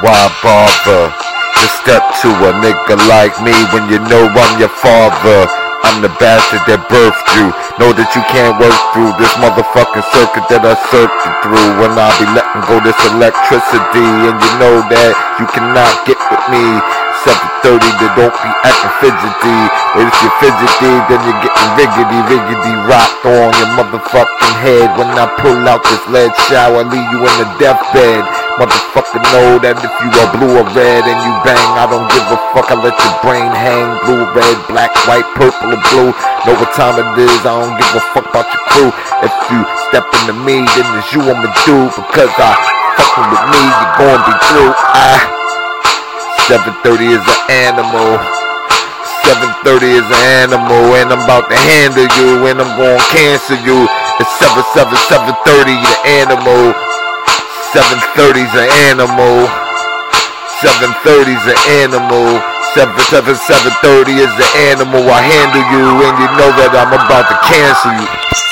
Why bother? Just step to a nigga like me when you know I'm your father. I'm the bastard that birthed you. Know that you can't work through this motherfucking circuit that I circuit through. When I be letting go this electricity, and you know that you cannot get with me. 730, then don't be acting fidgety. If you're fidgety, then you're getting riggedy, riggedy rocked on your motherfucking head. When I pull out this lead shower, leave you in the deathbed. Motherfucker know that if you are blue or red and you bang, I don't give a fuck. I let your brain hang. Blue, red, black, white, purple, or blue. Know what time it is. I don't give a fuck about your crew. If you step into me, then it's you I'ma do. Because I fucking with me, you're gonna be through. Ah, I 730 is an animal. 730 is an animal, and I'm about to handle you, and I'm gonna cancel you. It's 77730, the animal. 730's an animal. 730's an animal. 77730 is the animal. I handle you, and you know that I'm about to cancel you.